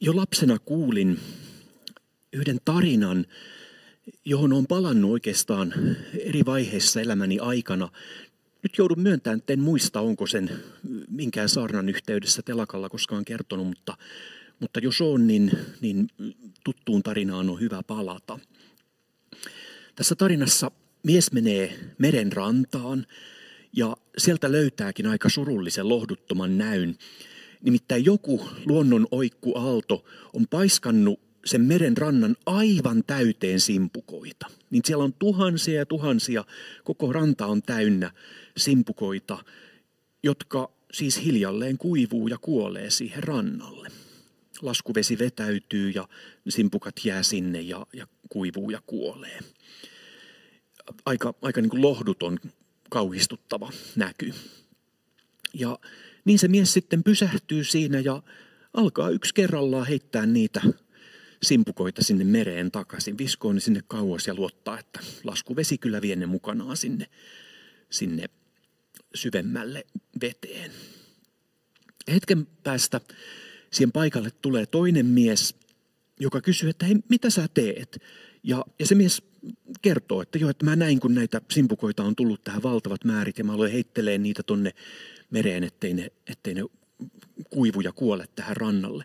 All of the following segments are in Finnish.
jo lapsena kuulin yhden tarinan, johon on palannut oikeastaan eri vaiheissa elämäni aikana. Nyt joudun myöntämään, että en muista, onko sen minkään saarnan yhteydessä telakalla koskaan kertonut, mutta, mutta jos on, niin, niin tuttuun tarinaan on hyvä palata. Tässä tarinassa mies menee meren rantaan ja sieltä löytääkin aika surullisen lohduttoman näyn. Nimittäin joku luonnon oikku aalto on paiskannut sen meren rannan aivan täyteen simpukoita. Niin siellä on tuhansia ja tuhansia, koko ranta on täynnä simpukoita, jotka siis hiljalleen kuivuu ja kuolee siihen rannalle. Laskuvesi vetäytyy ja simpukat jää sinne ja, ja kuivuu ja kuolee. Aika, aika niin kuin lohduton, kauhistuttava näky. Ja niin se mies sitten pysähtyy siinä ja alkaa yksi kerrallaan heittää niitä simpukoita sinne mereen takaisin, viskoo ne sinne kauas ja luottaa, että laskuvesi kyllä vie ne mukanaan sinne, sinne syvemmälle veteen. Hetken päästä siihen paikalle tulee toinen mies, joka kysyy, että hei, mitä sä teet? Ja, ja se mies kertoo, että joo, että mä näin, kun näitä simpukoita on tullut tähän valtavat määrit ja mä aloin heittelee niitä tonne mereen, ettei ne, ettei ne kuivu ja kuole tähän rannalle.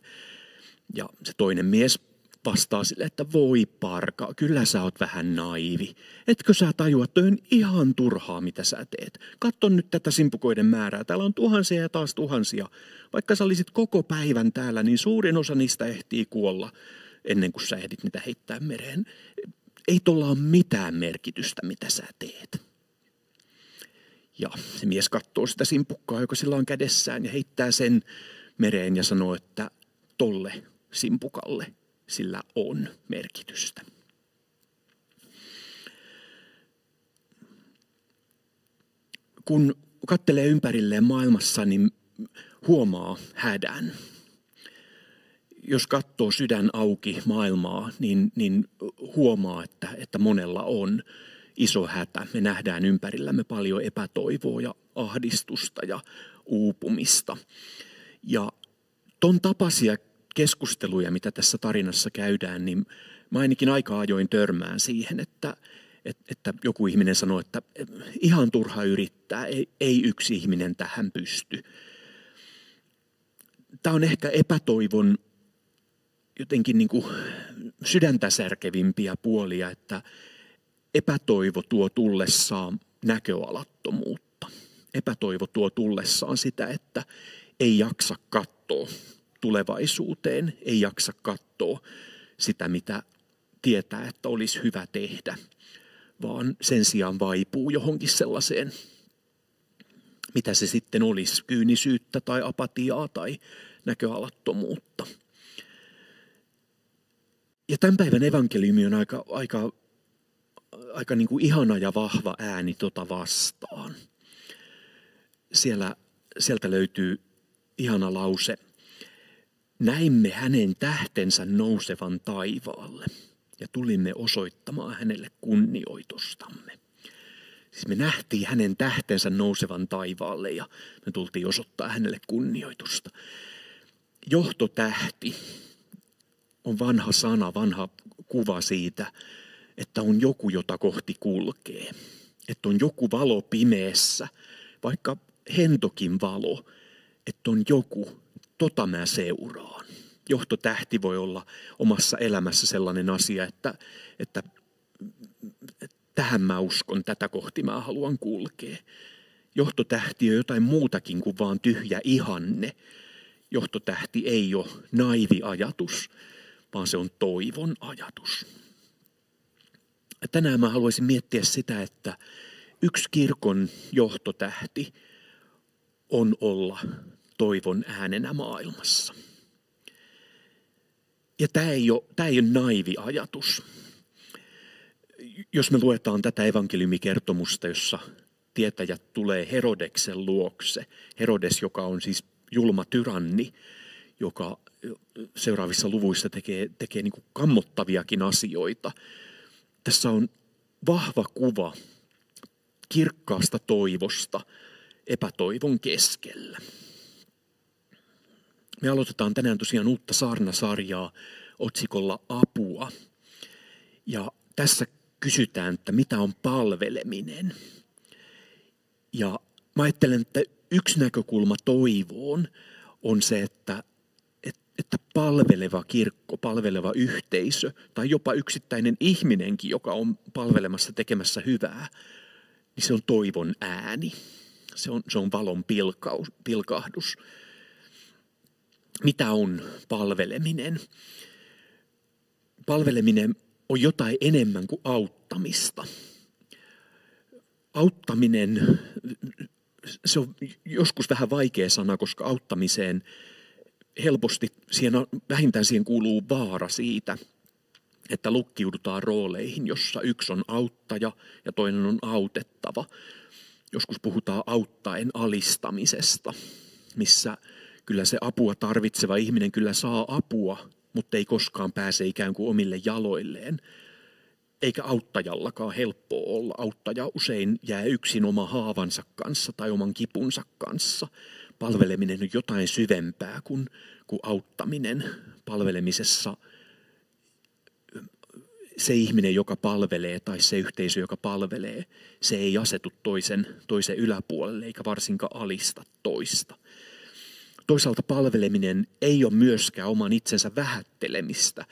Ja se toinen mies vastaa sille, että voi parka, kyllä sä oot vähän naivi. Etkö sä tajua, että on ihan turhaa, mitä sä teet. Katso nyt tätä simpukoiden määrää. Täällä on tuhansia ja taas tuhansia. Vaikka sä olisit koko päivän täällä, niin suurin osa niistä ehtii kuolla ennen kuin sä ehdit niitä heittää mereen. Ei tuolla ole mitään merkitystä, mitä sä teet. Ja se mies katsoo sitä simpukkaa, joka sillä on kädessään ja heittää sen mereen ja sanoo, että tolle simpukalle sillä on merkitystä. Kun kattelee ympärilleen maailmassa, niin huomaa hädän. Jos katsoo sydän auki maailmaa, niin, niin huomaa, että, että monella on iso hätä. Me nähdään ympärillämme paljon epätoivoa ja ahdistusta ja uupumista. Ja ton tapaisia keskusteluja, mitä tässä tarinassa käydään, niin mä ainakin aika ajoin törmään siihen, että, että joku ihminen sanoo, että ihan turha yrittää, ei, ei yksi ihminen tähän pysty. Tämä on ehkä epätoivon jotenkin niin kuin sydäntä särkevimpiä puolia, että epätoivo tuo tullessaan näköalattomuutta. Epätoivo tuo tullessaan sitä, että ei jaksa katsoa tulevaisuuteen, ei jaksa katsoa sitä, mitä tietää, että olisi hyvä tehdä, vaan sen sijaan vaipuu johonkin sellaiseen, mitä se sitten olisi, kyynisyyttä tai apatiaa tai näköalattomuutta. Ja tämän päivän evankeliumi on aika, aika, aika niin kuin ihana ja vahva ääni tota vastaan. Siellä, sieltä löytyy ihana lause – Näimme hänen tähtensä nousevan taivaalle ja tulimme osoittamaan hänelle kunnioitustamme. Siis me nähtiin hänen tähtensä nousevan taivaalle ja me tultiin osoittaa hänelle kunnioitusta. Johtotähti on vanha sana, vanha kuva siitä, että on joku, jota kohti kulkee. Että on joku valo pimeässä, vaikka hentokin valo, että on joku, tota mä seuraan. Johtotähti voi olla omassa elämässä sellainen asia, että, että, että tähän mä uskon, tätä kohti mä haluan kulkea. Johtotähti on jotain muutakin kuin vaan tyhjä ihanne. Johtotähti ei ole naivi ajatus, vaan se on toivon ajatus. Tänään mä haluaisin miettiä sitä, että yksi kirkon johtotähti on olla toivon äänenä maailmassa. Ja tämä ei ole, tämä ei ole naivi ajatus. Jos me luetaan tätä evankeliumikertomusta, jossa tietäjät tulee Herodeksen luokse, Herodes, joka on siis julma tyranni, joka seuraavissa luvuissa tekee, tekee niin kuin kammottaviakin asioita. Tässä on vahva kuva kirkkaasta toivosta epätoivon keskellä. Me aloitetaan tänään tosiaan uutta saarnasarjaa otsikolla Apua. Ja tässä kysytään, että mitä on palveleminen. Ja mä ajattelen, että yksi näkökulma toivoon on se, että, että palveleva kirkko, palveleva yhteisö tai jopa yksittäinen ihminenkin, joka on palvelemassa tekemässä hyvää, niin se on toivon ääni. Se on, se on valon pilkaus, pilkahdus. Mitä on palveleminen? Palveleminen on jotain enemmän kuin auttamista. Auttaminen, se on joskus vähän vaikea sana, koska auttamiseen helposti, siihen on, vähintään siihen kuuluu vaara siitä, että lukkiudutaan rooleihin, jossa yksi on auttaja ja toinen on autettava. Joskus puhutaan auttaen alistamisesta, missä kyllä se apua tarvitseva ihminen kyllä saa apua, mutta ei koskaan pääse ikään kuin omille jaloilleen. Eikä auttajallakaan helppoa olla. Auttaja usein jää yksin oma haavansa kanssa tai oman kipunsa kanssa. Palveleminen on jotain syvempää kuin, kuin auttaminen. Palvelemisessa se ihminen, joka palvelee tai se yhteisö, joka palvelee, se ei asetu toisen, toisen yläpuolelle eikä varsinkaan alista toista. Toisaalta palveleminen ei ole myöskään oman itsensä vähättelemistä.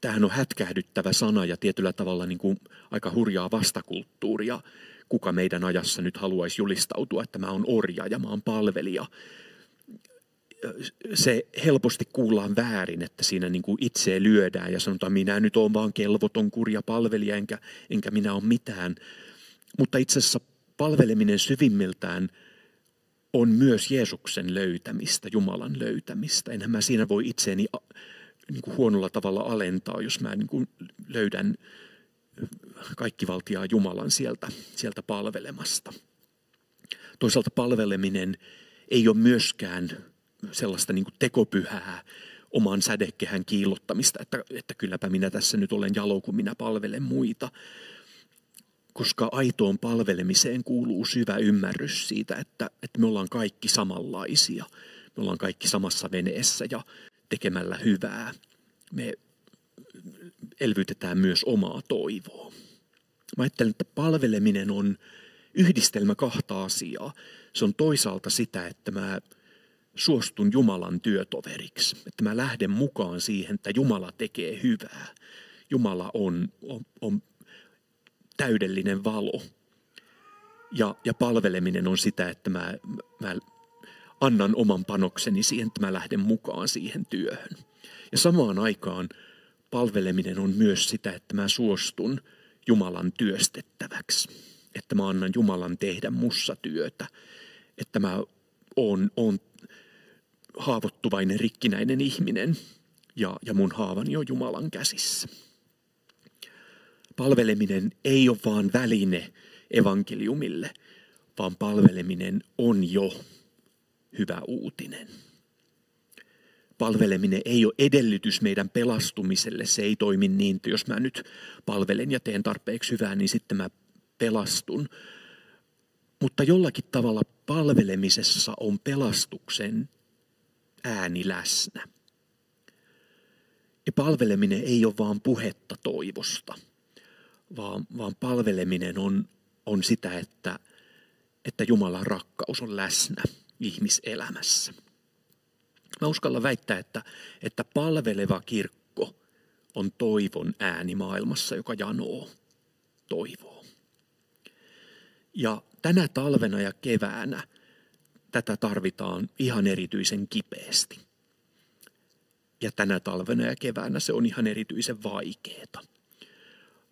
Tämähän on hätkähdyttävä sana ja tietyllä tavalla niin kuin aika hurjaa vastakulttuuria. Kuka meidän ajassa nyt haluaisi julistautua, että mä oon orja ja mä oon palvelija. Se helposti kuullaan väärin, että siinä niin kuin itseä lyödään ja sanotaan, minä nyt oon vaan kelvoton kurja palvelija enkä, enkä minä ole mitään. Mutta itse asiassa palveleminen syvimmiltään – on myös Jeesuksen löytämistä, Jumalan löytämistä. Enhän mä siinä voi itseäni niin kuin huonolla tavalla alentaa, jos mä niin kuin löydän kaikkivaltiaa Jumalan sieltä, sieltä palvelemasta. Toisaalta palveleminen ei ole myöskään sellaista niin kuin tekopyhää oman sädekehän kiillottamista, että, että kylläpä minä tässä nyt olen jalo, kun minä palvelen muita, koska aitoon palvelemiseen kuuluu syvä ymmärrys siitä, että, että me ollaan kaikki samanlaisia. Me ollaan kaikki samassa veneessä ja tekemällä hyvää me elvytetään myös omaa toivoa. Mä ajattelen, että palveleminen on yhdistelmä kahta asiaa. Se on toisaalta sitä, että mä suostun Jumalan työtoveriksi, että mä lähden mukaan siihen, että Jumala tekee hyvää. Jumala on, on, on täydellinen valo. Ja, ja palveleminen on sitä, että mä, mä annan oman panokseni siihen, että mä lähden mukaan siihen työhön. Ja samaan aikaan palveleminen on myös sitä, että mä suostun Jumalan työstettäväksi. Että mä annan Jumalan tehdä mussa työtä. Että mä oon, oon haavoittuvainen, rikkinäinen ihminen ja, ja mun haavani on Jumalan käsissä. Palveleminen ei ole vaan väline evankeliumille, vaan palveleminen on jo hyvä uutinen. Palveleminen ei ole edellytys meidän pelastumiselle. Se ei toimi niin, että jos mä nyt palvelen ja teen tarpeeksi hyvää, niin sitten mä pelastun. Mutta jollakin tavalla palvelemisessa on pelastuksen ääni läsnä. Ja palveleminen ei ole vaan puhetta toivosta – vaan, vaan palveleminen on, on sitä, että, että Jumalan rakkaus on läsnä ihmiselämässä. Mä uskallan väittää, että, että palveleva kirkko on toivon ääni maailmassa, joka janoo toivoa. Ja tänä talvena ja keväänä tätä tarvitaan ihan erityisen kipeästi. Ja tänä talvena ja keväänä se on ihan erityisen vaikeaa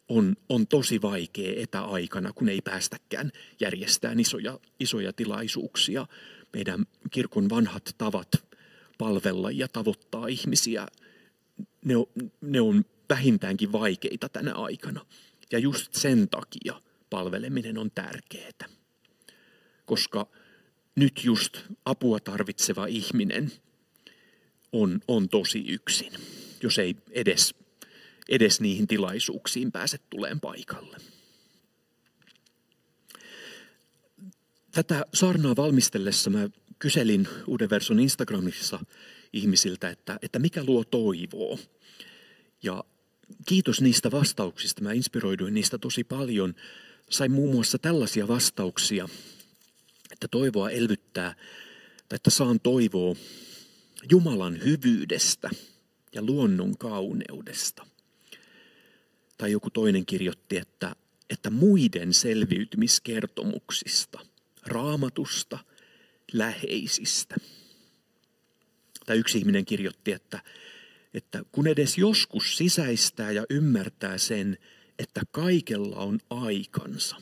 on, on tosi vaikea etäaikana, kun ei päästäkään järjestää isoja, isoja tilaisuuksia. Meidän kirkon vanhat tavat palvella ja tavoittaa ihmisiä, ne on, ne on vähintäänkin vaikeita tänä aikana. Ja just sen takia palveleminen on tärkeää. Koska nyt just apua tarvitseva ihminen on, on tosi yksin, jos ei edes edes niihin tilaisuuksiin pääse tuleen paikalle. Tätä saarnaa valmistellessa mä kyselin Uuden Instagramissa ihmisiltä, että, että mikä luo toivoa. Ja kiitos niistä vastauksista. Mä inspiroiduin niistä tosi paljon. Sain muun muassa tällaisia vastauksia, että toivoa elvyttää, tai että saan toivoa Jumalan hyvyydestä ja luonnon kauneudesta. Tai joku toinen kirjoitti, että, että muiden selviytymiskertomuksista, raamatusta, läheisistä. Tai yksi ihminen kirjoitti, että, että kun edes joskus sisäistää ja ymmärtää sen, että kaikella on aikansa,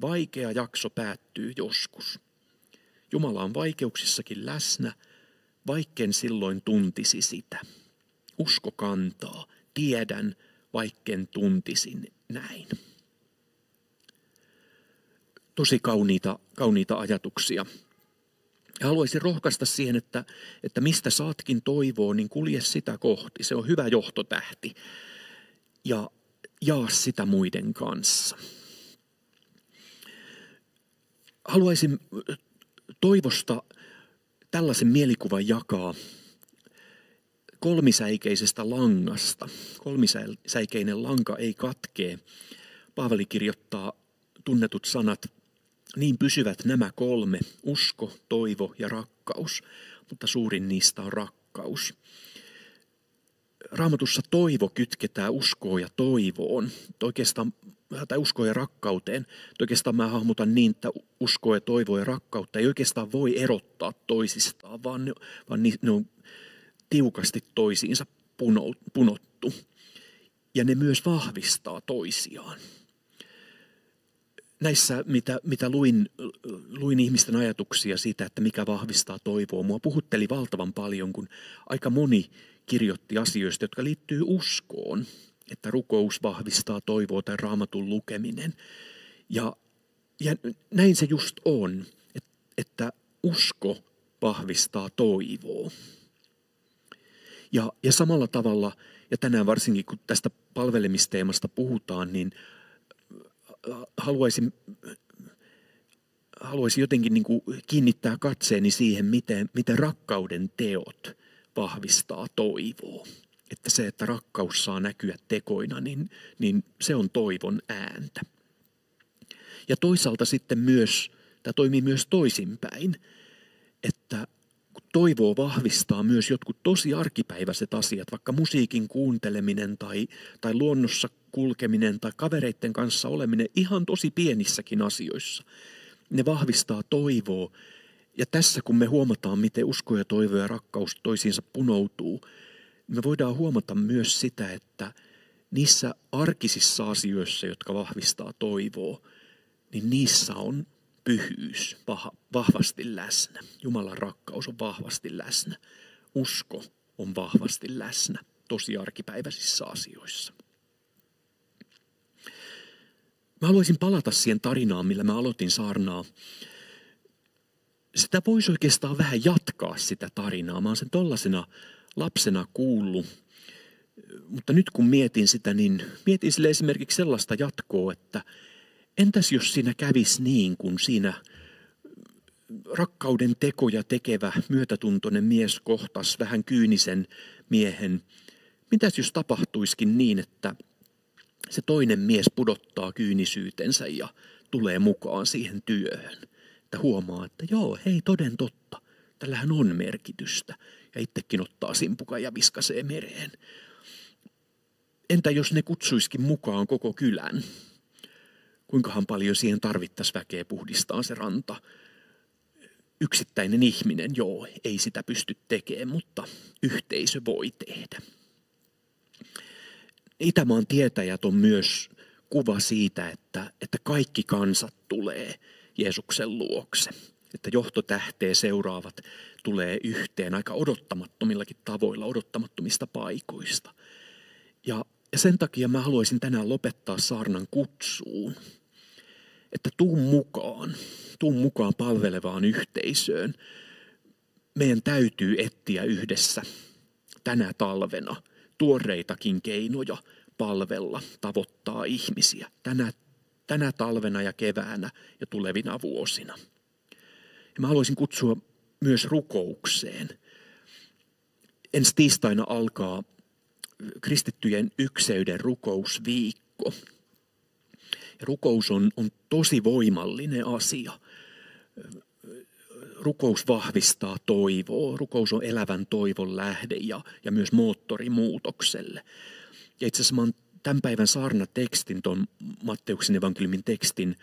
vaikea jakso päättyy joskus. Jumala on vaikeuksissakin läsnä, vaikken silloin tuntisi sitä. Usko kantaa, tiedän, vaikken tuntisin näin. Tosi kauniita, kauniita ajatuksia. Ja haluaisin rohkaista siihen, että, että mistä saatkin toivoa, niin kulje sitä kohti. Se on hyvä johtotähti. Ja jaa sitä muiden kanssa. Haluaisin toivosta tällaisen mielikuvan jakaa kolmisäikeisestä langasta. Kolmisäikeinen lanka ei katkee. Paavali kirjoittaa tunnetut sanat, niin pysyvät nämä kolme, usko, toivo ja rakkaus, mutta suurin niistä on rakkaus. Raamatussa toivo kytketään uskoon ja toivoon, oikeastaan, tai uskoon ja rakkauteen. Oikeastaan mä hahmotan niin, että uskoa ja toivoa ja rakkautta ei oikeastaan voi erottaa toisistaan, vaan ne, vaan ne on tiukasti toisiinsa punottu. Ja ne myös vahvistaa toisiaan. Näissä, mitä, mitä luin, luin ihmisten ajatuksia siitä, että mikä vahvistaa toivoa, mua puhutteli valtavan paljon, kun aika moni kirjoitti asioista, jotka liittyy uskoon, että rukous vahvistaa toivoa tai raamatun lukeminen. Ja, ja näin se just on, että usko vahvistaa toivoa. Ja, ja samalla tavalla, ja tänään varsinkin kun tästä palvelemisteemasta puhutaan, niin haluaisin, haluaisin jotenkin niin kuin kiinnittää katseeni siihen, miten, miten rakkauden teot vahvistaa toivoa. Että se, että rakkaus saa näkyä tekoina, niin, niin se on toivon ääntä. Ja toisaalta sitten myös, tämä toimii myös toisinpäin, että toivoa vahvistaa myös jotkut tosi arkipäiväiset asiat, vaikka musiikin kuunteleminen tai, tai luonnossa kulkeminen tai kavereiden kanssa oleminen ihan tosi pienissäkin asioissa. Ne vahvistaa toivoa. Ja tässä kun me huomataan, miten usko ja toivo ja rakkaus toisiinsa punoutuu, me voidaan huomata myös sitä, että niissä arkisissa asioissa, jotka vahvistaa toivoa, niin niissä on pyhyys vahvasti läsnä. Jumalan rakkaus on vahvasti läsnä. Usko on vahvasti läsnä tosi arkipäiväisissä asioissa. Mä haluaisin palata siihen tarinaan, millä mä aloitin saarnaa. Sitä voisi oikeastaan vähän jatkaa sitä tarinaa. Mä oon sen tollasena lapsena kuullut. Mutta nyt kun mietin sitä, niin mietin sille esimerkiksi sellaista jatkoa, että entäs jos siinä kävisi niin kuin siinä rakkauden tekoja tekevä myötätuntoinen mies kohtas vähän kyynisen miehen. Mitäs jos tapahtuiskin niin, että se toinen mies pudottaa kyynisyytensä ja tulee mukaan siihen työhön. Että huomaa, että joo, hei toden totta, tällähän on merkitystä. Ja itsekin ottaa simpukan ja viskasee mereen. Entä jos ne kutsuiskin mukaan koko kylän? Kuinkahan paljon siihen tarvittaisiin väkeä puhdistaa se ranta? Yksittäinen ihminen, joo, ei sitä pysty tekemään, mutta yhteisö voi tehdä. Itämaan tietäjät on myös kuva siitä, että, että kaikki kansat tulee Jeesuksen luokse. Että johtotähteä seuraavat tulee yhteen aika odottamattomillakin tavoilla, odottamattomista paikoista. Ja, sen takia mä haluaisin tänään lopettaa saarnan kutsuun. Että tuun mukaan, tuun mukaan palvelevaan yhteisöön. Meidän täytyy etsiä yhdessä tänä talvena – tuoreitakin keinoja palvella, tavoittaa ihmisiä tänä, tänä talvena ja keväänä ja tulevina vuosina. Ja mä haluaisin kutsua myös rukoukseen. Ensi tiistaina alkaa kristittyjen ykseyden rukousviikko. Ja rukous on, on tosi voimallinen asia. Rukous vahvistaa toivoa. Rukous on elävän toivon lähde ja, ja myös moottori muutokselle. Ja itse asiassa mä tämän päivän saarnatekstin, tuon Matteuksen evankeliumin tekstin,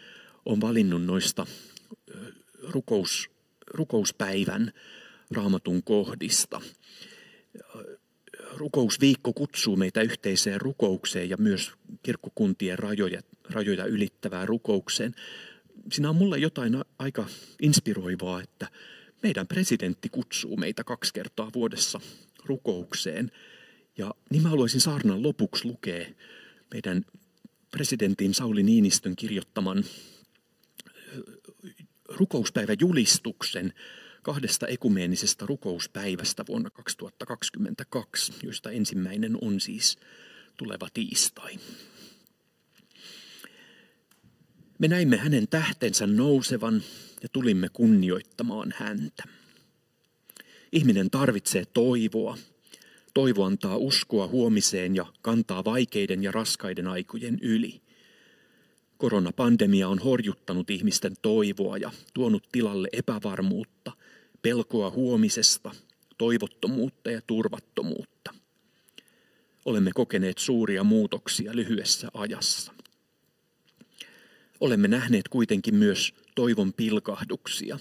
on valinnut noista rukous, rukouspäivän raamatun kohdista. Rukousviikko kutsuu meitä yhteiseen rukoukseen ja myös kirkkokuntien rajoja, rajoja ylittävään rukoukseen. Siinä on mulle jotain aika inspiroivaa, että meidän presidentti kutsuu meitä kaksi kertaa vuodessa rukoukseen. Ja niin mä haluaisin saarnan lopuksi lukea meidän presidentin Sauli Niinistön kirjoittaman rukouspäivän julistuksen kahdesta ekumenisesta rukouspäivästä vuonna 2022, joista ensimmäinen on siis tuleva tiistai. Me näimme hänen tähtensä nousevan ja tulimme kunnioittamaan häntä. Ihminen tarvitsee toivoa. Toivo antaa uskoa huomiseen ja kantaa vaikeiden ja raskaiden aikojen yli. Koronapandemia on horjuttanut ihmisten toivoa ja tuonut tilalle epävarmuutta, pelkoa huomisesta, toivottomuutta ja turvattomuutta. Olemme kokeneet suuria muutoksia lyhyessä ajassa. Olemme nähneet kuitenkin myös toivon pilkahduksia,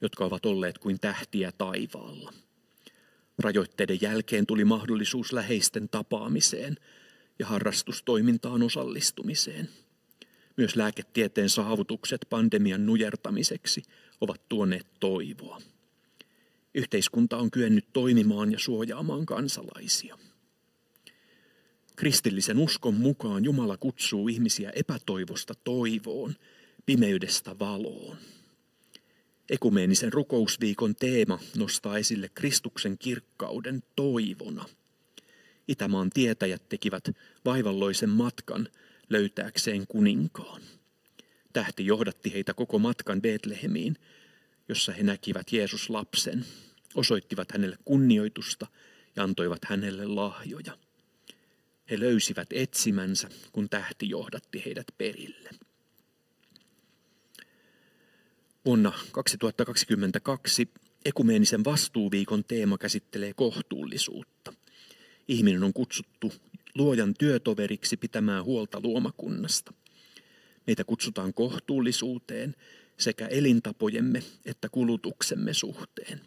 jotka ovat olleet kuin tähtiä taivaalla. Rajoitteiden jälkeen tuli mahdollisuus läheisten tapaamiseen ja harrastustoimintaan osallistumiseen – myös lääketieteen saavutukset pandemian nujertamiseksi ovat tuoneet toivoa. Yhteiskunta on kyennyt toimimaan ja suojaamaan kansalaisia. Kristillisen uskon mukaan Jumala kutsuu ihmisiä epätoivosta toivoon, pimeydestä valoon. Ekumeenisen rukousviikon teema nostaa esille Kristuksen kirkkauden toivona. Itämaan tietäjät tekivät vaivalloisen matkan – löytääkseen kuninkaan. Tähti johdatti heitä koko matkan Betlehemiin, jossa he näkivät Jeesus lapsen, osoittivat hänelle kunnioitusta ja antoivat hänelle lahjoja. He löysivät etsimänsä, kun tähti johdatti heidät perille. Vuonna 2022 ekumeenisen vastuuviikon teema käsittelee kohtuullisuutta. Ihminen on kutsuttu luojan työtoveriksi pitämään huolta luomakunnasta. Meitä kutsutaan kohtuullisuuteen sekä elintapojemme että kulutuksemme suhteen.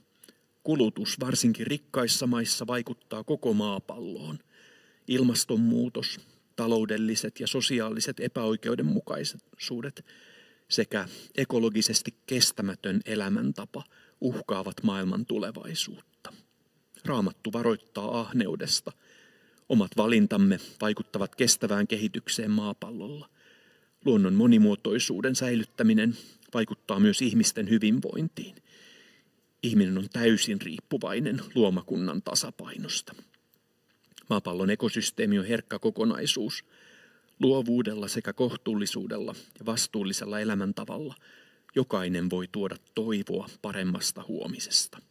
Kulutus varsinkin rikkaissa maissa vaikuttaa koko maapalloon. Ilmastonmuutos, taloudelliset ja sosiaaliset epäoikeudenmukaisuudet sekä ekologisesti kestämätön elämäntapa uhkaavat maailman tulevaisuutta. Raamattu varoittaa ahneudesta – Omat valintamme vaikuttavat kestävään kehitykseen maapallolla. Luonnon monimuotoisuuden säilyttäminen vaikuttaa myös ihmisten hyvinvointiin. Ihminen on täysin riippuvainen luomakunnan tasapainosta. Maapallon ekosysteemi on herkkä kokonaisuus. Luovuudella sekä kohtuullisuudella ja vastuullisella elämäntavalla jokainen voi tuoda toivoa paremmasta huomisesta.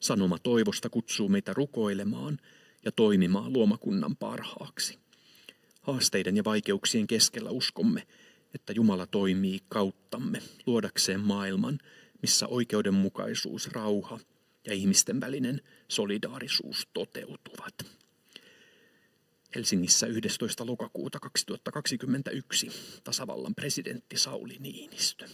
Sanoma toivosta kutsuu meitä rukoilemaan – ja toimimaan luomakunnan parhaaksi. Haasteiden ja vaikeuksien keskellä uskomme, että Jumala toimii kauttamme luodakseen maailman, missä oikeudenmukaisuus, rauha ja ihmisten välinen solidaarisuus toteutuvat. Helsingissä 11. lokakuuta 2021 tasavallan presidentti Sauli Niinistö.